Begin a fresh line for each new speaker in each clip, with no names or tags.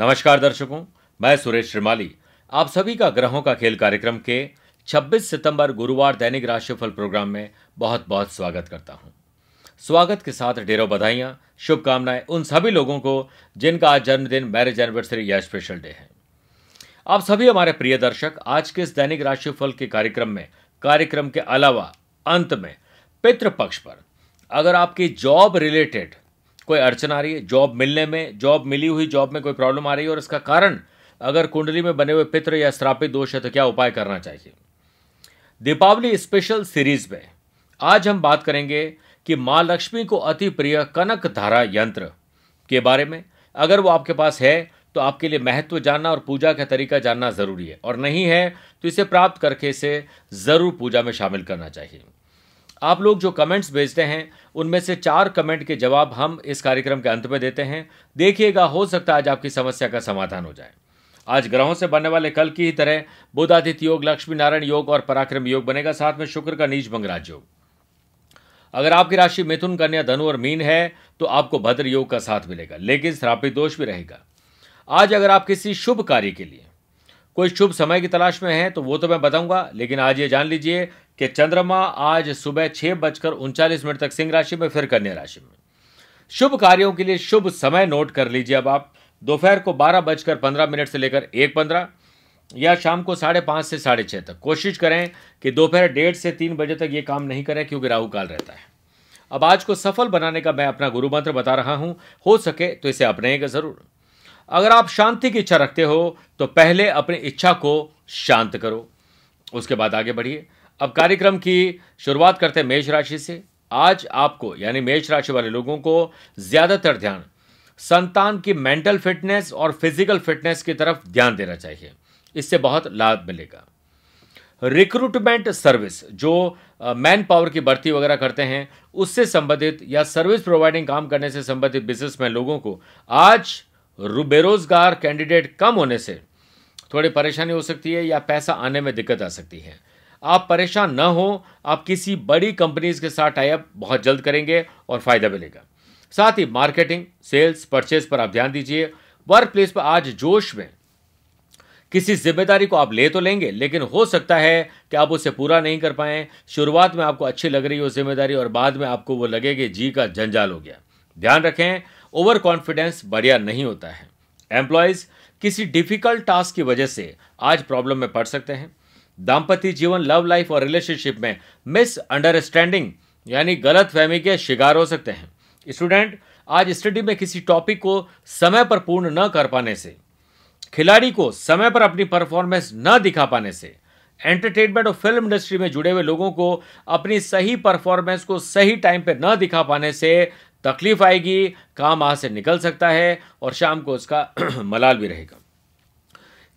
नमस्कार दर्शकों, मैं सुरेश श्रीमाली। आप सभी का ग्रहों का खेल कार्यक्रम के 26 सितंबर गुरुवार दैनिक राशिफल प्रोग्राम में बहुत बहुत स्वागत करता हूँ। स्वागत के साथ ढेरों बधाइयाँ, शुभकामनाएँ उन सभी लोगों को जिनका आज जन्मदिन मैरिज एनिवर्सरी या स्पेशल डे है। आप सभी हमारे प्रिय दर्शक, आज के इस दैनिक राशिफल के कार्यक्रम में, कार्यक्रम के अलावा अंत में पितृपक्ष पर, अगर आपकी जॉब रिलेटेड कोई अड़चन आ रही है जॉब मिलने में जॉब मिली हुई जॉब में कोई प्रॉब्लम आ रही है और इसका कारण, अगर कुंडली में बने हुए पित्र या श्रापित दोष है तो क्या उपाय करना चाहिए? दीपावली स्पेशल सीरीज़ में, आज हम बात करेंगे कि माँ लक्ष्मी को अति प्रिय कनक धारा यंत्र के बारे में। अगर वो आपके पास है तो आपके लिए महत्व जानना और पूजा का तरीका जानना ज़रूरी है। और नहीं है तो इसे प्राप्त करके इसे ज़रूर पूजा में शामिल करना चाहिए। आप लोग जो कमेंट्स भेजते हैं, उनमें से चार कमेंट के जवाब हम इस कार्यक्रम के अंत में देते हैं। देखिएगा, हो सकता है आज आपकी समस्या का समाधान हो जाए। आज ग्रहों से बनने वाले कल की ही तरह बुधादित्य योग लक्ष्मी नारायण योग और पराक्रम योग बनेगा। साथ में शुक्र का नीच भंगराज योग। अगर आपकी राशि मिथुन, कन्या, धनु और मीन है तो आपको भद्र योग का साथ मिलेगा, लेकिन श्रापित दोष भी रहेगा। आज अगर आप किसी शुभ कार्य के लिए, कोई शुभ समय की तलाश में है तो वो तो मैं बताऊँगा, लेकिन आज ये जान लीजिए कि चंद्रमा आज सुबह छह बजकर उनचालीस मिनट तक सिंह राशि में, फिर कन्या राशि में। शुभ कार्यों के लिए शुभ समय नोट कर लीजिए अब आप। दोपहर को बारह बजकर पंद्रह मिनट से लेकर एक पंद्रह, या शाम को साढ़े पाँच से साढ़े छः तक। कोशिश करें कि दोपहर डेढ़ से तीन बजे तक ये काम नहीं करें, क्योंकि राहु काल रहता है। अब आज को सफल बनाने का मैं अपना गुरु मंत्र बता रहा हूँ। हो सके तो इसे अपनाएगा ज़रूर। अगर आप शांति की इच्छा रखते हो तो पहले अपनी इच्छा को शांत करो। उसके बाद आगे बढ़िए। अब कार्यक्रम की शुरुआत करते हैं मेष राशि से। आज आपको, यानी मेष राशि वाले लोगों को ज़्यादातर ध्यान संतान की मेंटल फिटनेस और फ़िज़िकल फिटनेस की तरफ़ ध्यान देना चाहिए। इससे बहुत लाभ मिलेगा। रिक्रूटमेंट सर्विस जो मैन पावर की भर्ती वगैरह करते हैं, उससे संबंधित या सर्विस प्रोवाइडिंग काम करने से संबंधित बिजनेसमैन लोगों को आज बेरोजगार कैंडिडेट कम होने से थोड़ी परेशानी हो सकती है या पैसा आने में दिक्कत आ सकती है। आप परेशान न हो, आप किसी बड़ी कंपनीज़ के साथ टाइप बहुत जल्द करेंगे और फ़ायदा मिलेगा। साथ ही मार्केटिंग सेल्स परचेज पर आप ध्यान दीजिए। वर्क प्लेस पर आज जोश में। किसी ज़िम्मेदारी को आप ले तो लेंगे, लेकिन हो सकता है कि आप उसे पूरा नहीं कर पाए। शुरुआत में आपको अच्छी लग रही हो ज़िम्मेदारी और बाद में आपको वो लगे कि जी का जंजाल हो गया। ध्यान रखें ओवर कॉन्फिडेंस बढ़िया नहीं होता है। एम्प्लॉयज़ किसी डिफ़िकल्ट टास्क की वजह से आज प्रॉब्लम में पड़ सकते हैं। दाम्पत्य जीवन लव लाइफ और रिलेशनशिप में मिस अंडरस्टैंडिंग यानी गलत फहमी के शिकार हो सकते हैं। स्टूडेंट आज स्टडी में किसी टॉपिक को समय पर पूर्ण न कर पाने से, खिलाड़ी को समय पर अपनी परफॉर्मेंस न दिखा पाने से एंटरटेनमेंट और फ़िल्म इंडस्ट्री में जुड़े हुए लोगों को अपनी सही परफॉर्मेंस को सही टाइम पर न दिखा पाने से तकलीफ़ आएगी, काम आज से निकल सकता है और शाम को उसका मलाल भी रहेगा।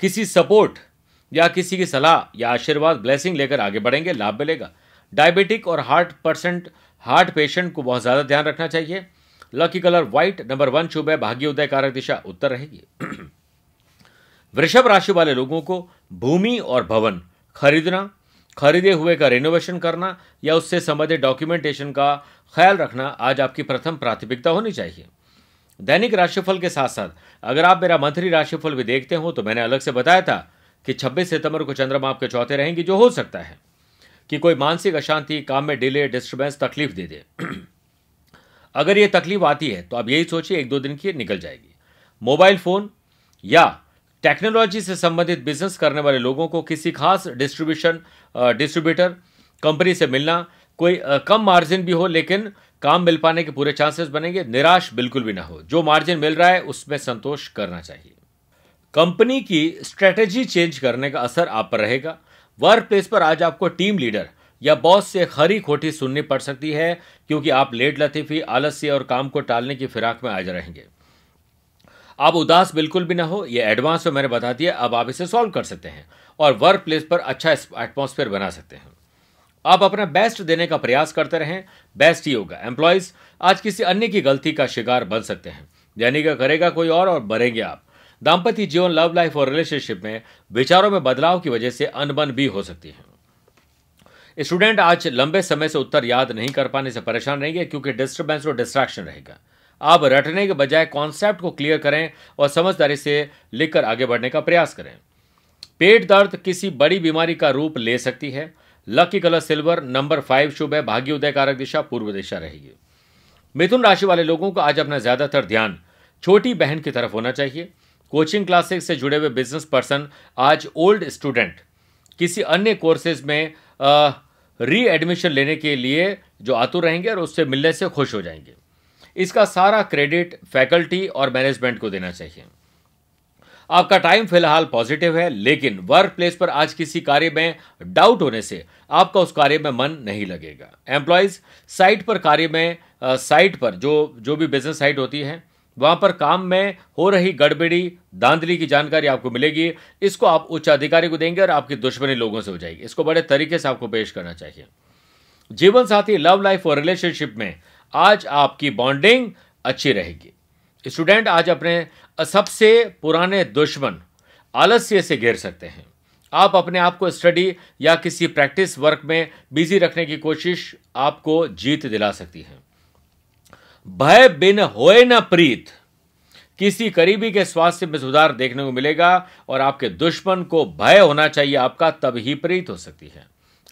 किसी सपोर्ट या किसी की सलाह या आशीर्वाद ब्लेसिंग लेकर आगे बढ़ेंगे, लाभ मिलेगा। डायबिटिक और हार्ट परसेंट हार्ट पेशेंट को बहुत ज़्यादा ध्यान रखना चाहिए। Lucky colour white number one शुभ है, भाग्य उदय कारक दिशा, उत्तर रहेगी। वृषभ राशि वाले लोगों को भूमि और भवन खरीदना, खरीदे हुए का रिनोवेशन करना या उससे संबंधित डॉक्यूमेंटेशन का ख्याल रखना आज आपकी प्रथम प्राथमिकता होनी चाहिए। दैनिक राशिफल के साथ साथ, अगर आप मेरा मंथली राशिफल भी देखते हो तो मैंने अलग से बताया था कि 26 सितंबर को चंद्रमा आपके चौथे रहेंगी, जो हो सकता है कि कोई मानसिक अशांति, काम में डिले डिस्टर्बेंस तकलीफ़ दे दे। अगर ये तकलीफ़ आती है तो आप यही सोचिए, एक दो दिन की निकल जाएगी। मोबाइल फ़ोन या टेक्नोलॉजी से संबंधित बिज़नेस करने वाले लोगों को किसी खास डिस्ट्रीब्यूशन डिस्ट्रीब्यूटर कंपनी से मिलना, कोई कम मार्जिन भी हो, लेकिन काम मिल पाने के पूरे चांसेस बनेंगे। निराश बिल्कुल भी ना हो। जो मार्जिन मिल रहा है, उसमें संतोष करना चाहिए। कंपनी की स्ट्रेटेजी चेंज करने का असर आप पर रहेगा। वर्क प्लेस पर आज आपको टीम लीडर या बॉस से खरी खोटी सुननी पड़ सकती है, क्योंकि आप लेट लतीफी आलस्य और काम को टालने की फिराक में आज रहेंगे। आप उदास बिल्कुल भी ना हो, ये एडवांस में मैंने बता दिया, अब आप इसे सॉल्व कर सकते हैं और वर्क प्लेस पर अच्छा एटमोसफेयर बना सकते हैं। आप अपना बेस्ट देने का प्रयास करते रहें, बेस्ट ही होगा। एम्प्लॉयज़ आज किसी अन्य की गलती का शिकार बन सकते हैं। यानी कि करेगा कोई और और बढ़ेंगे आप। दाम्पत्य जीवन लव लाइफ और रिलेशनशिप में विचारों में बदलाव की वजह से अनबन भी हो सकती है। स्टूडेंट आज लंबे समय से उत्तर याद नहीं कर पाने से परेशान रहेंगे क्योंकि डिस्टर्बेंस और डिस्ट्रैक्शन रहेगा। आप रटने के बजाय कॉन्सेप्ट को क्लियर करें और समझदारी से लिखकर आगे बढ़ने का प्रयास करें। पेट दर्द किसी बड़ी बीमारी का रूप ले सकती है। Lucky colour silver number five शुभ है, भाग्य उदय कारक दिशा, पूर्व दिशा रहेगी। मिथुन राशि वाले लोगों को आज अपना ज़्यादातर ध्यान छोटी बहन की तरफ़ होना चाहिए। कोचिंग क्लासेस से जुड़े हुए बिज़नेस पर्सन आज ओल्ड स्टूडेंट किसी अन्य कोर्सेज में री एडमिशन लेने के लिए जो आतुर रहेंगे और उससे मिलने से खुश हो जाएँगे। इसका सारा क्रेडिट फैकल्टी और मैनेजमेंट को देना चाहिए। आपका टाइम फ़िलहाल पॉजिटिव है, लेकिन वर्क प्लेस पर आज किसी कार्य में डाउट होने से आपका उस कार्य में मन नहीं लगेगा। एम्प्लॉयज़ साइट पर कार्य में साइट पर, जो जो भी बिज़नेस साइट होती है वहाँ पर काम में हो रही गड़बड़ी दांधली की जानकारी आपको मिलेगी। इसको आप उच्च अधिकारी को देंगे और आपकी दुश्मनी लोगों से हो जाएगी। इसको बड़े तरीके से आपको पेश करना चाहिए। जीवन साथी, लव लाइफ और रिलेशनशिप में आज आपकी बॉन्डिंग अच्छी रहेगी। स्टूडेंट आज अपने सबसे पुराने दुश्मन आलस्य से घेर सकते हैं। आप अपने आप को स्टडी या किसी प्रैक्टिस वर्क में बिज़ी रखने की कोशिश आपको जीत दिला सकती है। भय बिन होए न प्रीत। किसी करीबी के स्वास्थ्य में सुधार देखने को मिलेगा और आपके दुश्मन को भय होना चाहिए, आपका तब ही प्रीत हो सकती है।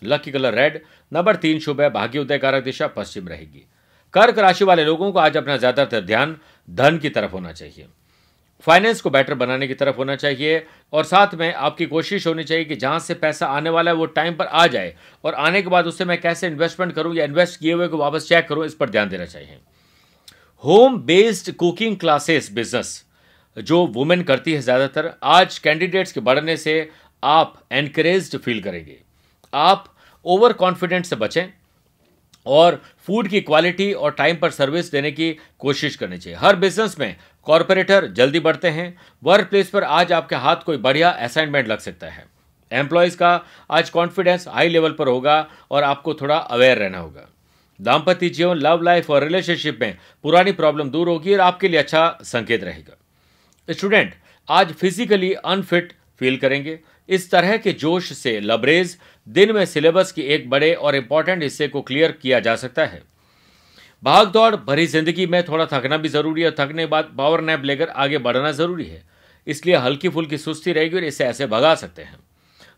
लकी कलर रेड नंबर तीन शुभ है, भाग्य उदय कारक दिशा पश्चिम रहेगी। कर्क राशि वाले लोगों को आज अपना ज़्यादातर ध्यान धन की तरफ़ होना चाहिए। फाइनेंस को बेटर बनाने की तरफ़ होना चाहिए और साथ में आपकी कोशिश होनी चाहिए कि जहाँ से पैसा आने वाला है, वो टाइम पर आ जाए। और आने के बाद उससे मैं कैसे इन्वेस्टमेंट करूँ या इन्वेस्ट किए हुए को वापस चेक करूँ, इस पर ध्यान देना चाहिए। Home based cooking classes business जो वुमेन करती है ज़्यादातर, आज कैंडिडेट्स के बढ़ने से आप एनकरेज फील करेंगे। आप ओवर कॉन्फिडेंट से बचें और फ़ूड की क्वालिटी और टाइम पर सर्विस देने की कोशिश करनी चाहिए। हर बिज़नेस में कॉरपोरेटर जल्दी बढ़ते हैं। वर्क प्लेस पर आज आपके हाथ कोई बढ़िया असाइनमेंट लग सकता है। एम्प्लॉयज़ का आज कॉन्फिडेंस हाई लेवल पर होगा और आपको थोड़ा अवेयर रहना होगा। दाम्पत्य जीवन लव लाइफ और रिलेशनशिप में पुरानी प्रॉब्लम दूर होगी और आपके लिए अच्छा संकेत रहेगा। स्टूडेंट आज फिजिकली अनफिट फील करेंगे। इस तरह के जोश से लबरेज, दिन में सिलेबस की एक बड़े और इंपॉर्टेंट हिस्से को क्लियर किया जा सकता है। भाग दौड़ भरी ज़िंदगी में थोड़ा थकना भी ज़रूरी है थकने बाद पावर नैप लेकर आगे बढ़ना ज़रूरी है। इसलिए हल्की फुल्की सुस्ती रहेगी और इसे ऐसे भगा सकते हैं।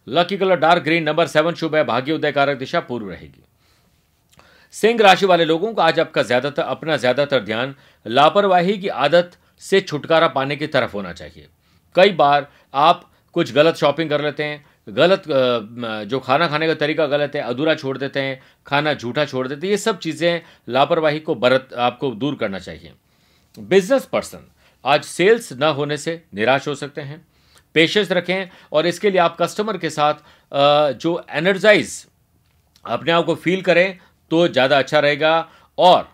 Lucky colour dark green number seven शुभ है। भाग्य उदय कारक दिशा पूर्व रहेगी। सिंह राशि वाले लोगों को आज आपका ज़्यादातर, अपना ज़्यादातर ध्यान लापरवाही की आदत से छुटकारा पाने की तरफ़ होना चाहिए। कई बार आप कुछ गलत शॉपिंग कर लेते हैं, गलत जो खाना खाने का तरीका गलत है, अधूरा छोड़ देते हैं, खाना झूठा छोड़ देते हैं, ये सब चीज़ें लापरवाही को बरत, आपको दूर करना चाहिए। बिज़नेस पर्सन आज सेल्स न होने से निराश हो सकते हैं, पेशेंस रखें और इसके लिए आप कस्टमर के साथ जो एनर्जाइज अपने आप को फील करें तो ज़्यादा अच्छा रहेगा। और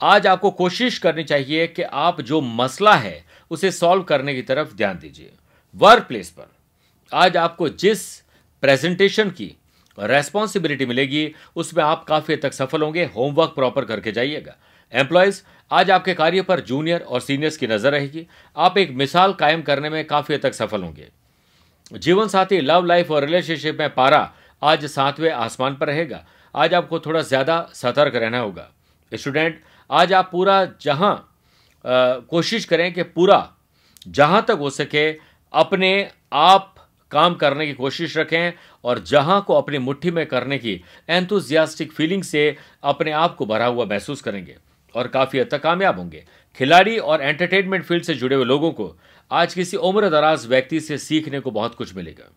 आज आपको कोशिश करनी चाहिए कि आप जो मसला है, उसे सॉल्व करने की तरफ़ ध्यान दीजिए। वर्क प्लेस पर आज आपको जिस प्रेजेंटेशन की रेस्पॉन्सिबिलिटी मिलेगी, उसमें आप काफ़ी हद तक सफल होंगे। होमवर्क प्रॉपर करके जाइएगा। एम्प्लॉयज़ आज आपके कार्य पर जूनियर और सीनियर्स की नज़र रहेगी। आप एक मिसाल कायम करने में काफ़ी हद तक सफल होंगे। जीवन साथी लव लाइफ और रिलेशनशिप में पारा आज सातवें आसमान पर रहेगा। आज आपको थोड़ा ज़्यादा सतर्क रहना होगा। स्टूडेंट, आज आप पूरा जहाँ कोशिश करें कि पूरा जहाँ तक हो सके अपने आप काम करने की कोशिश रखें और जहाँ को अपनी मुट्ठी में करने की एंथुजियास्टिक फीलिंग से अपने आप को भरा हुआ महसूस करेंगे और काफ़ी हद तक कामयाब होंगे। खिलाड़ी और एंटरटेनमेंट फ़ील्ड से जुड़े हुए लोगों को आज किसी उम्र दराज व्यक्ति से सीखने को बहुत कुछ मिलेगा।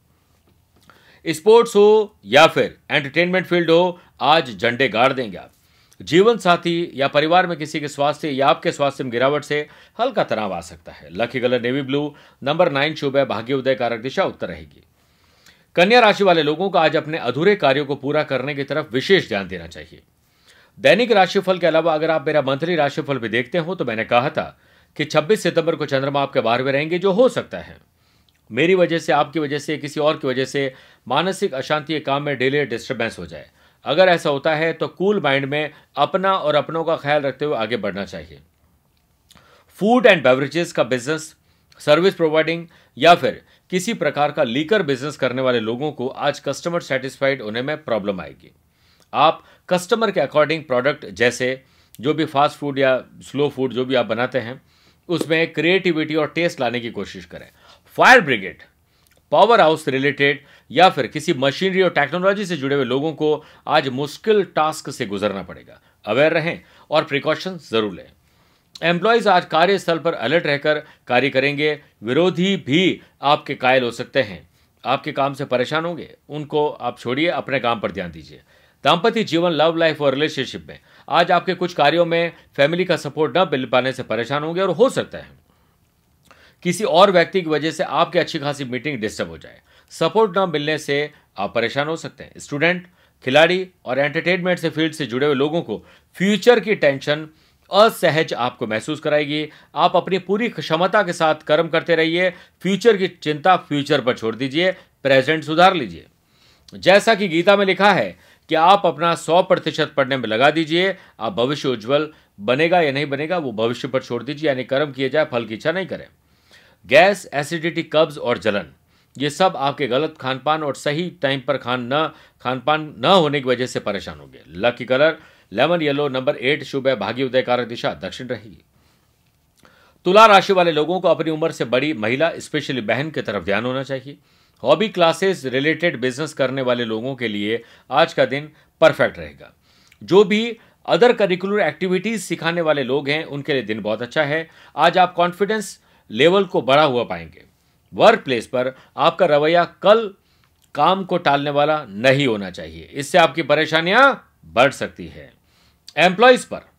स्पोर्ट्स हो या फिर एंटरटेनमेंट फ़ील्ड हो आज झंडे गाड़ देंगे आप। जीवन साथी या परिवार में किसी के स्वास्थ्य या आपके स्वास्थ्य में गिरावट से हल्का तनाव आ सकता है। Lucky colour navy blue, number nine शुभ है, भाग्य उदय कारक दिशा उत्तर रहेगी। कन्या राशि वाले लोगों को आज अपने अधूरे कार्यों को पूरा करने की तरफ़ विशेष ध्यान देना चाहिए। दैनिक राशिफल के अलावा अगर आप मेरा मंथली राशिफल भी देखते हो तो मैंने कहा था कि 26 सितंबर को चंद्रमा आपके बारहवें रहेंगे, जो हो सकता है। मेरी वजह से, आपकी वजह से, किसी और की वजह से मानसिक अशांति काम में डिले, डिस्टर्बेंस हो जाए। अगर ऐसा होता है तो कूल माइंड में अपना और अपनों का ख्याल रखते हुए आगे बढ़ना चाहिए। फ़ूड एंड बेवरेजेस का बिज़नेस सर्विस प्रोवाइडिंग या फिर किसी प्रकार का लीकर बिज़नेस करने वाले लोगों को आज कस्टमर सेटिस्फाइड होने में प्रॉब्लम आएगी। आप कस्टमर के अकॉर्डिंग प्रोडक्ट जैसे जो भी फास्ट फ़ूड या स्लो फ़ूड जो भी आप बनाते हैं, उसमें क्रिएटिविटी और टेस्ट लाने की कोशिश करें। Fire brigade power house related या फिर किसी मशीनरी और टेक्नोलॉजी से जुड़े हुए लोगों को आज मुश्किल टास्क से गुजरना पड़ेगा। अवेयर रहें और प्रिकॉशन ज़रूर लें। एम्प्लॉयज़ आज कार्यस्थल पर अलर्ट रहकर कार्य करेंगे। विरोधी भी आपके कायल हो सकते हैं। आपके काम से परेशान होंगे। उनको आप छोड़िए, अपने काम पर ध्यान दीजिए। दाम्पत्य जीवन, लव लाइफ और रिलेशनशिप में आज आपके कुछ कार्यों में फैमिली का सपोर्ट न मिल पाने से परेशान होंगे और हो सकता है किसी और व्यक्ति की वजह से आपकी अच्छी खासी मीटिंग डिस्टर्ब हो जाए। सपोर्ट न मिलने से आप परेशान हो सकते हैं। स्टूडेंट, खिलाड़ी और एंटरटेनमेंट से फ़ील्ड से जुड़े हुए लोगों को फ्यूचर की टेंशन असहज आपको महसूस कराएगी। आप अपनी पूरी क्षमता के साथ कर्म करते रहिए। फ्यूचर की चिंता फ्यूचर पर छोड़ दीजिए। प्रेजेंट सुधार लीजिए। जैसा कि गीता में लिखा है कि आप अपना सौ प्रतिशत पढ़ने में लगा दीजिए। आप भविष्य उज्जवल बनेगा या नहीं बनेगा, वो भविष्य पर छोड़ दीजिए, यानी कर्म किए जाए, फल की इच्छा नहीं करें। गैस, एसिडिटी, कब्ज और जलन। ये सब आपके गलत खान पान और सही टाइम पर खान न खान पान न होने की वजह से परेशान होंगे। Lucky colour, lemon yellow, number eight शुभ है भागी उदय कारक दिशा, दक्षिण रहेगी तुला राशि वाले लोगों को अपनी उम्र से बड़ी महिला, स्पेशली बहन की तरफ़ ध्यान होना चाहिए। हॉबी क्लासेस रिलेटेड बिज़नेस करने वाले लोगों के लिए आज का दिन परफेक्ट रहेगा। जो भी अदर करिकुलर एक्टिविटीज़ सिखाने वाले लोग हैं, उनके लिए दिन बहुत अच्छा है। आज आप कॉन्फिडेंस लेवल को बढ़ा हुआ पाएँगे। वर्क प्लेस पर आपका रवैया कल काम को टालने वाला नहीं होना चाहिए। इससे आपकी परेशानियाँ बढ़ सकती है। एम्प्लॉयज़ पर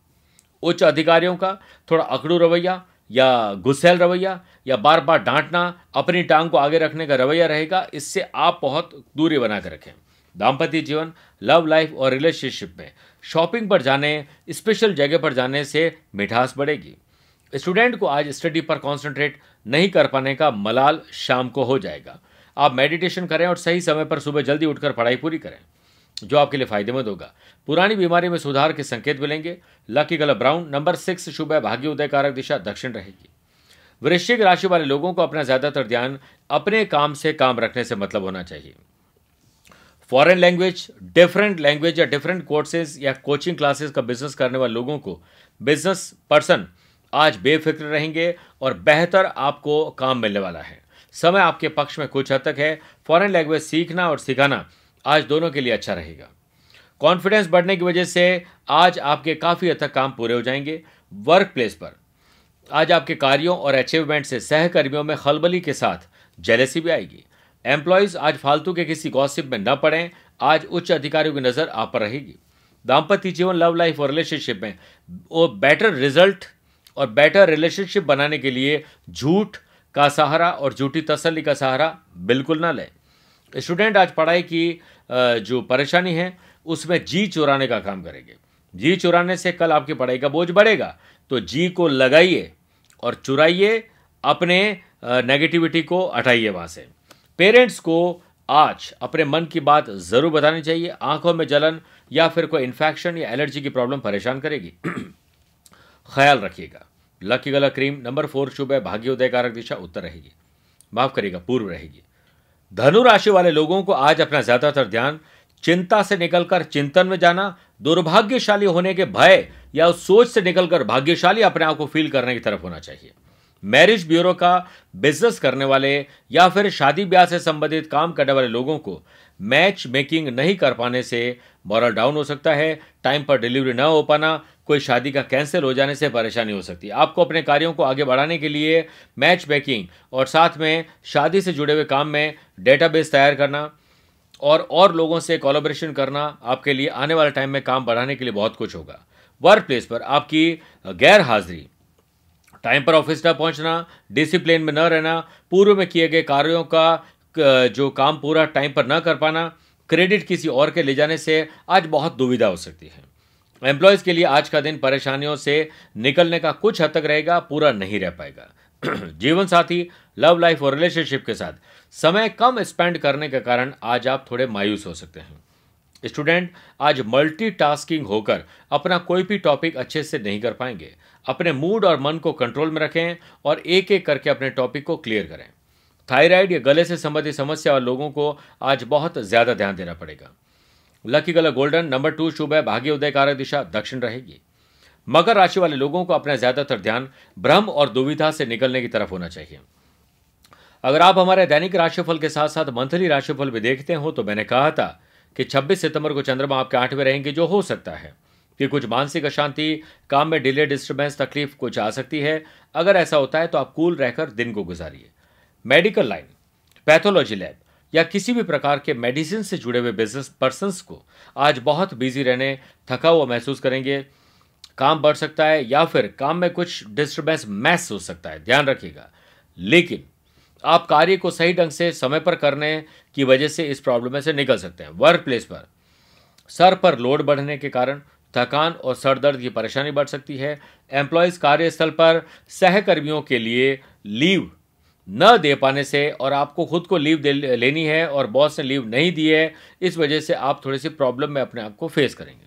उच्च अधिकारियों का थोड़ा अकड़ू रवैया या गुस्सेल रवैया या बार बार डांटना, अपनी टांग को आगे रखने का रवैया रहेगा, इससे आप बहुत दूरी बना कर रखें। दाम्पत्य जीवन लव लाइफ और रिलेशनशिप में शॉपिंग पर जाने स्पेशल जगह पर जाने से मिठास बढ़ेगी। स्टूडेंट को आज स्टडी पर कॉन्सेंट्रेट नहीं कर पाने का मलाल शाम को हो जाएगा। आप मेडिटेशन करें और सही समय पर सुबह जल्दी उठकर पढ़ाई पूरी करें, जो आपके लिए फ़ायदेमंद होगा। पुरानी बीमारी में सुधार के संकेत मिलेंगे। Lucky colour brown, number six, शुभ है, भाग्य उदय कारक दिशा, दक्षिण रहेगी। वृश्चिक राशि वाले लोगों को अपना ज़्यादातर ध्यान अपने काम से काम रखने से मतलब होना चाहिए। फॉरेन लैंग्वेज, डिफरेंट लैंग्वेज या डिफरेंट कोर्सेज या कोचिंग क्लासेस का बिज़नेस करने वाले लोगों को बिज़नेस पर्सन आज बेफिक्र रहेंगे और बेहतर आपको काम मिलने वाला है। समय आपके पक्ष में कुछ हद तक है। फॉरेन लैंग्वेज सीखना और सिखाना आज दोनों के लिए अच्छा रहेगा। कॉन्फिडेंस बढ़ने की वजह से आज आपके काफ़ी हद तक काम पूरे हो जाएँगे। वर्क प्लेस पर आज आपके कार्यों और अचीवमेंट से सहकर्मियों में खलबली के साथ जेलेसी भी आएगी। एम्प्लॉयज़ आज फालतू के किसी गॉसिप में न पड़ें। आज उच्च अधिकारियों की नज़र आप पर रहेगी। दाम्पत्य जीवन लव लाइफ और रिलेशनशिप में वो बेटर रिज़ल्ट और बेटर रिलेशनशिप बनाने के लिए झूठ का सहारा और झूठी तसली का सहारा बिल्कुल ना लें। स्टूडेंट आज पढ़ाई की जो परेशानी है, उसमें जी चुराने का काम करेंगे। जी चुराने से कल आपकी पढ़ाई का बोझ बढ़ेगा तो जी को लगाइए और चुराइए अपने नेगेटिविटी को हटाइए वहाँ से। पेरेंट्स को आज अपने मन की बात ज़रूर बतानी चाहिए। आँखों में जलन या फिर कोई इन्फेक्शन या एलर्जी की प्रॉब्लम परेशान करेगी। ख्याल रखिएगा। लकी गला क्रीम, नंबर फोर शुभ है भाग्योदय कारक दिशा, उत्तर रहेगी। माफ़ करिएगा, पूर्व रहेगी। धनु राशि वाले लोगों को आज अपना ज़्यादातर ध्यान चिंता से निकलकर चिंतन में जाना, दुर्भाग्यशाली होने के भय या उस सोच से निकलकर भाग्यशाली अपने आप को फील करने की तरफ़ होना चाहिए। मैरिज ब्यूरो का बिज़नेस करने वाले या फिर शादी ब्याह से संबंधित काम करने वाले लोगों को मैच मेकिंग नहीं कर पाने से मॉरल डाउन हो सकता है टाइम पर डिलीवरी न हो पाना कोई शादी का कैंसिल हो जाने से परेशानी हो सकती है। आपको अपने कार्यों को आगे बढ़ाने के लिए मैच मेकिंग और साथ में शादी से जुड़े हुए काम में डेटाबेस तैयार करना और और लोगों से कोलाब्रेशन करना आपके लिए आने वाले टाइम में काम बढ़ाने के लिए बहुत कुछ होगा। वर्क प्लेस पर आपकी गैर हाजिरी टाइम पर ऑफ़िस न पहुँचना डिसिप्लिन में न रहना, पूर्व में किए गए कार्यों का जो काम पूरा टाइम पर न कर पाना क्रेडिट किसी और के ले जाने से आज बहुत दुविधा हो सकती है। एम्प्लॉयज़ के लिए आज का दिन परेशानियों से निकलने का कुछ हद तक रहेगा, पूरा नहीं रह पाएगा। जीवन साथी लव लाइफ और रिलेशनशिप के साथ, समय कम स्पेंड करने के कारण आज आप थोड़े मायूस हो सकते हैं। स्टूडेंट आज मल्टीटास्किंग होकर अपना कोई भी टॉपिक अच्छे से नहीं कर पाएँगे। अपने मूड और मन को कंट्रोल में रखें और एक एक करके अपने टॉपिक को क्लियर करें। थायराइड या गले से संबंधित समस्या वाले लोगों को आज बहुत ज़्यादा ध्यान देना पड़ेगा। Lucky colour golden, number two शुभ है, भाग्य उदय कारक दिशा, दक्षिण रहेगी। मकर राशि वाले लोगों को अपना ज़्यादातर ध्यान भ्रम और दुविधा से निकलने की तरफ़ होना चाहिए। अगर आप हमारे दैनिक राशिफल के साथ साथ मंथली राशिफल भी देखते हो तो मैंने कहा था कि 26 सितंबर को चंद्रमा आपके आठवें रहेंगे, जो हो सकता है कि कुछ मानसिक अशांति, काम में डिले डिस्टर्बेंस तकलीफ़ कुछ आ सकती है। अगर ऐसा होता है तो आप कूल रहकर दिन को गुजारिए। मेडिकल लाइन, पैथोलॉजी लैब या किसी भी प्रकार के मेडिसिन से जुड़े हुए बिज़नेस पर्सन को आज बहुत बिज़ी रहने, थका हुआ महसूस करेंगे, काम बढ़ सकता है या फिर काम में कुछ डिस्टर्बेंस मैस हो सकता है, ध्यान रखिएगा। लेकिन आप कार्य को सही ढंग से समय पर करने की वजह से इस प्रॉब्लम में से निकल सकते हैं। वर्क प्लेस पर सर पर लोड बढ़ने के कारण थकान और सर दर्द की परेशानी बढ़ सकती है। एम्प्लॉयज़ कार्यस्थल पर सहकर्मियों के लिए लीव न दे पाने से और आपको खुद को लीव दे, लेनी है और बॉस ने लीव नहीं दी है, इस वजह से आप थोड़ी सी प्रॉब्लम में अपने आप को फेस करेंगे।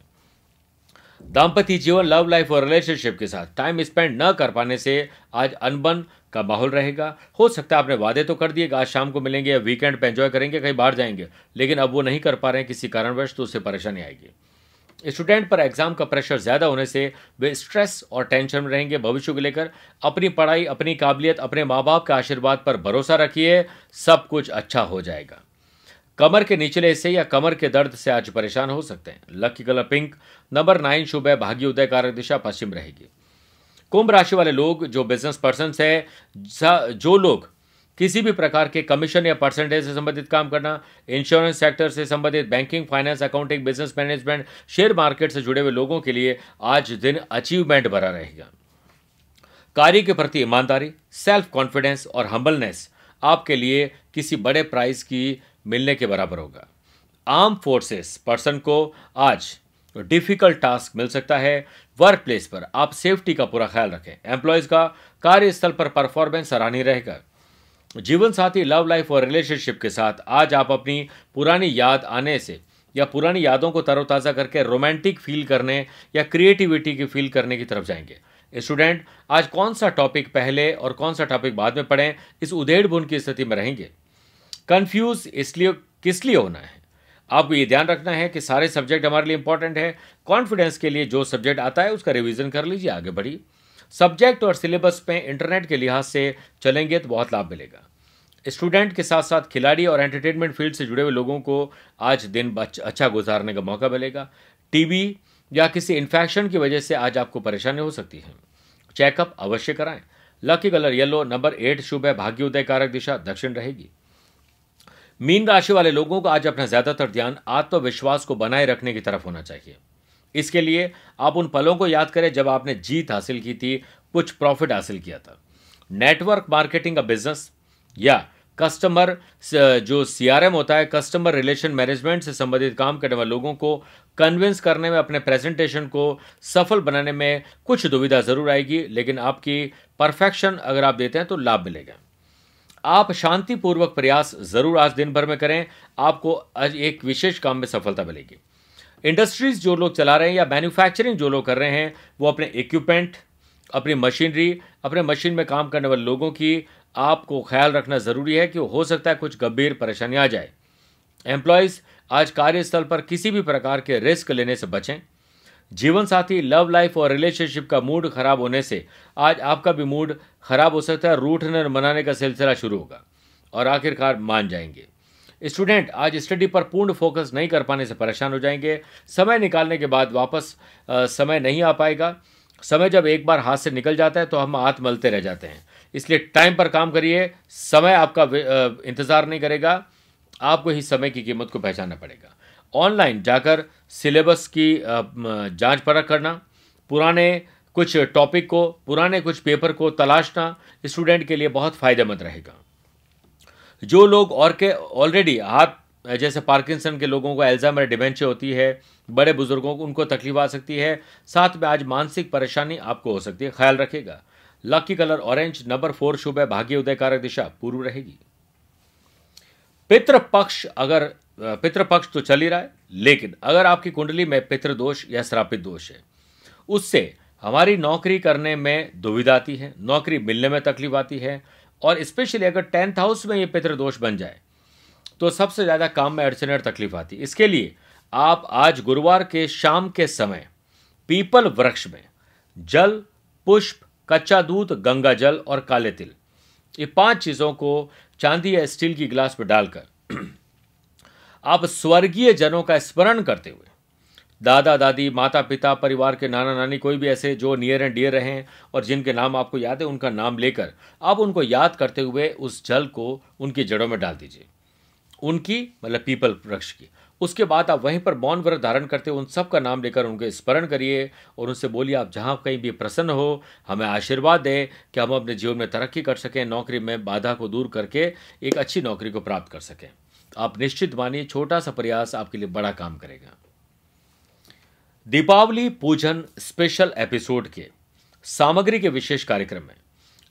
दाम्पत्य जीवन, लव लाइफ और रिलेशनशिप के साथ टाइम स्पेंड न कर पाने से आज अनबन का माहौल रहेगा। हो सकता है आपने वादे तो कर दिए कि आज शाम को मिलेंगे या वीकेंड पे एंजॉय करेंगे, कहीं बाहर जाएँगे, लेकिन अब वो नहीं कर पा रहे हैं, किसी कारणवश तो उससे परेशानी आएगी। स्टूडेंट पर एग्ज़ाम का प्रेशर ज़्यादा होने से वे स्ट्रेस और टेंशन में रहेंगे भविष्य को लेकर। अपनी पढ़ाई, अपनी काबिलियत, अपने माँ बाप के आशीर्वाद पर भरोसा रखिए, सब कुछ अच्छा हो जाएगा। कमर के निचले हिस्से या कमर के दर्द से आज परेशान हो सकते हैं। Lucky colour pink, number nine शुभ है, भाग्य उदय कारक दिशा पश्चिम रहेगी। कुंभ राशि वाले लोग, जो बिज़नेस पर्सन है जो लोग किसी भी प्रकार के कमीशन या परसेंटेज से संबंधित काम करना इंश्योरेंस सेक्टर से संबंधित banking finance accounting business management share market से जुड़े हुए लोगों के लिए आज दिन अचीवमेंट भरा रहेगा। कार्य के प्रति ईमानदारी सेल्फ कॉन्फिडेंस और हम्बलनेस आपके लिए किसी बड़े प्राइज की मिलने के बराबर होगा। आर्म फोर्सेस पर्सन को आज डिफ़िकल्ट टास्क मिल सकता है। वर्क प्लेस पर आप सेफ्टी का पूरा ख्याल रखें। एम्प्लॉयज़ का कार्यस्थल पर परफॉर्मेंस सराहनीय रहेगा। जीवन साथी लव लाइफ और रिलेशनशिप के साथ आज आप अपनी पुरानी याद आने से या पुरानी यादों को तरोताज़ा करके रोमांटिक फील करने या क्रिएटिविटी की फील करने की तरफ़ जाएँगे। स्टूडेंट आज कौन सा टॉपिक पहले और कौन सा टॉपिक बाद में पढ़ें? इस उधेड़ बुन की स्थिति में रहेंगे। कन्फ्यूज़ इसलिए, किस लिए होना है? आपको ये ध्यान रखना है कि सारे सब्जेक्ट हमारे लिए इंपॉर्टेंट है। कॉन्फिडेंस के लिए जो सब्जेक्ट आता है उसका रिवीजन कर लीजिए, आगे बढ़ी सब्जेक्ट और सिलेबस में इंटरनेट के लिहाज से चलेंगे तो बहुत लाभ मिलेगा। स्टूडेंट के साथ साथ खिलाड़ी और एंटरटेनमेंट फ़ील्ड से जुड़े हुए लोगों को आज दिन अच्छा गुजारने का मौका मिलेगा। टीबी या किसी इन्फेक्शन की वजह से आज आपको परेशानी हो सकती है। चेकअप अवश्य कराएँ। Lucky colour yellow number eight शुभ है भाग्योदय कारक दिशा दक्षिण रहेगी। मीन राशि वाले लोगों को आज अपना ज़्यादातर ध्यान आत्मविश्वास को बनाए रखने की तरफ़ होना चाहिए। इसके लिए आप उन पलों को याद करें जब आपने जीत हासिल की थी, कुछ प्रॉफिट हासिल किया था। नेटवर्क मार्केटिंग का बिज़नेस या कस्टमर जो सीआरएम होता है कस्टमर रिलेशन मैनेजमेंट से संबंधित काम करने वाले लोगों को कन्विंस करने में, अपने प्रेजेंटेशन को सफल बनाने में कुछ दुविधा ज़रूर आएगी, लेकिन आपकी परफेक्शन अगर आप देते हैं तो लाभ मिलेगा। आप शांतिपूर्वक प्रयास ज़रूर आज दिन भर में करें, आपको आज एक विशेष काम में सफलता मिलेगी। इंडस्ट्रीज़ जो लोग चला रहे हैं या मैन्युफैक्चरिंग जो लोग कर रहे हैं, वो अपने इक्विपमेंट अपनी मशीनरी अपने मशीन में काम करने वाले लोगों की आपको ख्याल रखना ज़रूरी है कि हो सकता है कुछ गंभीर परेशानी आ जाए। एम्प्लॉयज़ आज कार्यस्थल पर किसी भी प्रकार के रिस्क लेने से बचें। जीवन साथी लव लाइफ और रिलेशनशिप का मूड खराब होने से आज आपका भी मूड खराब हो सकता है रूठने मनाने का सिलसिला शुरू होगा और आखिरकार मान जाएँगे। स्टूडेंट आज स्टडी पर पूर्ण फोकस नहीं कर पाने से परेशान हो जाएँगे। समय निकालने के बाद वापस समय नहीं आ पाएगा। समय जब एक बार हाथ से निकल जाता है तो हम हाथ मलते रह जाते हैं। इसलिए टाइम पर काम करिए। समय आपका इंतज़ार नहीं करेगा। आपको ही समय की कीमत को पहचानना पड़ेगा। ऑनलाइन जाकर सिलेबस की जाँच परख करना। पुराने कुछ टॉपिक को, पुराने कुछ पेपर को तलाशना। स्टूडेंट के लिए बहुत फ़ायदेमंद रहेगा। जो लोग और के ऑलरेडी हाथ जैसे पार्किंसन के लोगों को एल्जामर डिमेंशिया होती है, बड़े बुज़ुर्गों को उनको तकलीफ़ आ सकती है, साथ में आज मानसिक परेशानी आपको हो सकती है, ख्याल रखेगा lucky colour orange number four शुभ है, भाग्य उदयकारक दिशा, पूर्व रहेगी। पितृपक्ष अगर, पितृपक्ष तो चल ही रहा है, लेकिन अगर आपकी कुंडली में पितृदोष या श्रापित दोष है, उससे हमारी नौकरी करने में दुविधा आती है, नौकरी मिलने में तकलीफ़ आती है और स्पेशली अगर टेंथ हाउस में ये पितृदोष बन जाए तो सबसे ज़्यादा काम में अड़चने और तकलीफ़ आती है। इसके लिए आप आज गुरुवार के शाम के समय पीपल वृक्ष में जल, पुष्प, कच्चा दूध, गंगा जल और काले तिल, ये पाँच चीज़ों को चांदी या स्टील की गिलास में डालकर आप स्वर्गीय जनों का स्मरण करते हुए दादा, दादी, माता, पिता, परिवार के नाना, नानी, कोई भी ऐसे जो नियर एंड डियर रहे और जिनके नाम आपको याद है, उनका नाम लेकर आप उनको याद करते हुए उस जल को उनकी जड़ों में डाल दीजिए। उनकी मतलब पीपल वृक्ष की। उसके बाद आप वहीं पर मौन व्रत धारण करते हुए उन सब का नाम लेकर उनके स्मरण करिए और उनसे बोलिए, आप जहाँ कहीं भी प्रसन्न हो, हमें आशीर्वाद दें कि हम अपने जीवन में तरक्की कर सकें, नौकरी में बाधा को दूर करके एक अच्छी नौकरी को प्राप्त कर सकें। आप निश्चित मानिए, छोटा सा प्रयास आपके लिए बड़ा काम करेगा। दीपावली पूजन स्पेशल एपिसोड के सामग्री के विशेष कार्यक्रम में।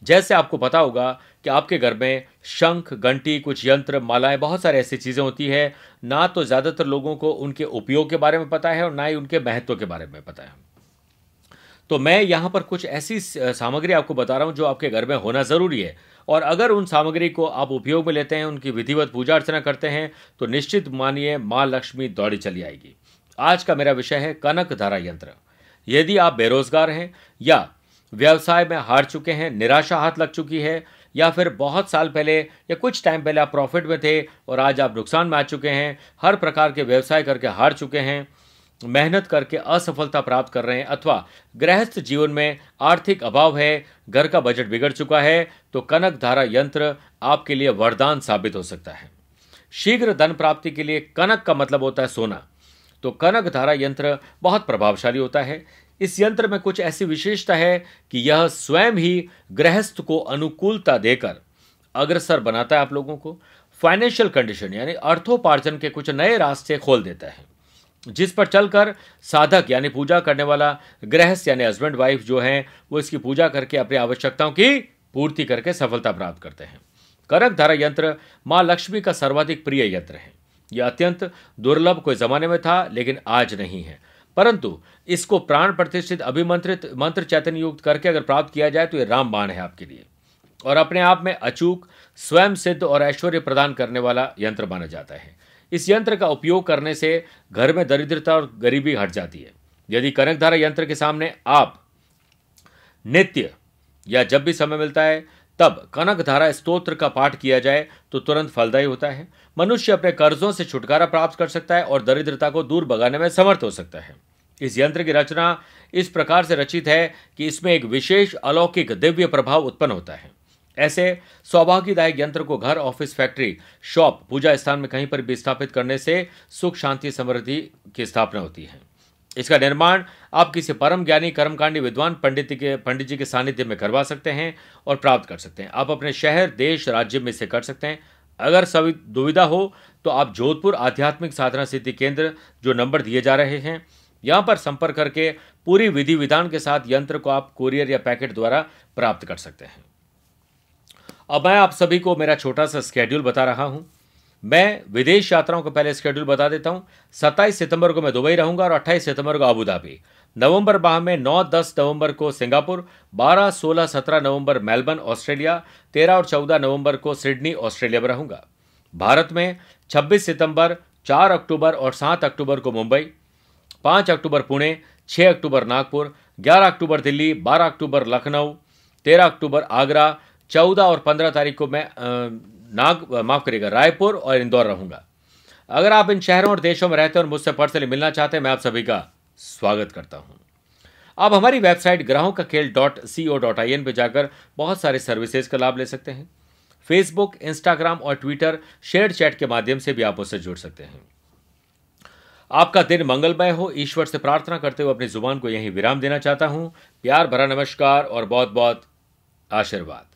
जैसे आपको पता होगा कि आपके घर में शंख, घंटी, कुछ यंत्र, मालाएँ, बहुत सारी ऐसी चीज़ें होती है। ना तो ज़्यादातर लोगों को उनके उपयोग के बारे में पता है और ना ही उनके महत्व के बारे में पता है। तो मैं यहाँ पर कुछ ऐसी सामग्री आपको बता रहा हूँ जो आपके घर में होना ज़रूरी है। और अगर उन सामग्री को आप उपयोग में लेते हैं, उनकी विधिवत पूजा अर्चना करते हैं तो निश्चित मानिए माँ लक्ष्मी दौड़ी चली आएगी। आज का मेरा विषय है कनक धारा यंत्र। यदि आप बेरोजगार हैं या व्यवसाय में हार चुके हैं, निराशा हाथ लग चुकी है, या फिर बहुत साल पहले या कुछ टाइम पहले आप प्रॉफिट में थे और आज आप नुकसान में आ चुके हैं, हर प्रकार के व्यवसाय करके हार चुके हैं, मेहनत करके असफलता प्राप्त कर रहे हैं, अथवा गृहस्थ जीवन में आर्थिक अभाव है, घर का बजट बिगड़ चुका है तो कनक धारा यंत्र आपके लिए वरदान साबित हो सकता है। शीघ्र धन प्राप्ति के लिए कनक का मतलब होता है सोना। तो कनक धारा यंत्र बहुत प्रभावशाली होता है। इस यंत्र में कुछ ऐसी विशेषता है कि यह स्वयं ही गृहस्थ को अनुकूलता देकर अग्रसर बनाता है आप लोगों को। फाइनेंशियल कंडीशन यानी अर्थोपार्जन के कुछ नए रास्ते खोल देता है, जिस पर चलकर साधक, यानी पूजा करने वाला गृहस्थ, यानी हस्बैंड वाइफ जो हैं, वो इसकी पूजा करके अपनी आवश्यकताओं की पूर्ति करके सफलता प्राप्त करते हैं। करक धारा यंत्र माँ लक्ष्मी का सर्वाधिक प्रिय यंत्र है। यह अत्यंत दुर्लभ कोई जमाने में था, लेकिन आज नहीं है। परंतु इसको प्राण प्रतिष्ठित अभिमंत्रित मंत्र चैतन्य युक्त करके अगर प्राप्त किया जाए तो यह रामबाण है आपके लिए। और अपने आप में अचूक स्वयं सिद्ध और ऐश्वर्य प्रदान करने वाला यंत्र माना जाता है। इस यंत्र का उपयोग करने से घर में दरिद्रता और गरीबी हट जाती है। यदि कनकधारा यंत्र के सामने आप नित्य या जब भी समय मिलता है तब कनक धारा स्तोत्र का पाठ किया जाए तो तुरंत फलदायी होता है। मनुष्य अपने कर्जों से छुटकारा प्राप्त कर सकता है और दरिद्रता को दूर भगाने में समर्थ हो सकता है। इस यंत्र की रचना इस प्रकार से रचित है कि इसमें एक विशेष अलौकिक दिव्य प्रभाव उत्पन्न होता है। ऐसे सौभाग्यदायक यंत्र को घर, ऑफ़िस, फैक्ट्री, शॉप, पूजा स्थान में कहीं पर भी स्थापित करने से सुख, शांति, समृद्धि की स्थापना होती है। इसका निर्माण आप किसी परम ज्ञानी, कर्मकांडी विद्वान पंडित के, पंडित जी के सानिध्य में करवा सकते हैं और प्राप्त कर सकते हैं। आप अपने शहर, देश, राज्य में इसे कर सकते हैं। अगर सभी दुविधा हो तो आप जोधपुर आध्यात्मिक साधना सिद्धि केंद्र, जो नंबर दिए जा रहे हैं, यहाँ पर संपर्क करके पूरी विधि विधान के साथ यंत्र को आप कोरियर या पैकेट द्वारा प्राप्त कर सकते हैं। अब मैं आप सभी को मेरा छोटा सा स्केड्यूल बता रहा हूँ। मैं विदेश यात्राओं का पहले स्केड्यूल बता देता हूँ। 27 सितंबर को मैं दुबई रहूँगा और 28 सितंबर को अबू धाबी। नवंबर माह में 9-10 नवंबर को सिंगापुर 12, 16, 17 नवंबर मेलबर्न ऑस्ट्रेलिया 13 और 14 नवंबर को सिडनी ऑस्ट्रेलिया में रहूँगा। भारत में 26 सितंबर 4 अक्टूबर और 7 अक्टूबर को मुंबई 5 अक्टूबर पुणे 6 अक्टूबर नागपुर 11 अक्टूबर दिल्ली 12 अक्टूबर लखनऊ 13 अक्टूबर आगरा 14 और 15 तारीख को मैं नाग, माफ़ करिएगा, रायपुर और इंदौर रहूँगा। अगर आप इन शहरों और देशों में रहते हैं और मुझसे पर्सनली मिलना चाहते हैं, मैं आप सभी का स्वागत करता हूँ। आप हमारी वेबसाइट ग्राहों का खेल dot C O dot I N पर जाकर बहुत सारे सर्विसेज़ का लाभ ले सकते हैं। फेसबुक इंस्टाग्राम और ट्विटर शेयर चैट के माध्यम से भी आप उससे जुड़ सकते हैं। आपका दिन मंगलमय हो। ईश्वर से प्रार्थना करते हुए अपनी ज़ुबान को यहीं विराम देना चाहता हूँ। प्यार भरा नमस्कार और बहुत बहुत आशीर्वाद।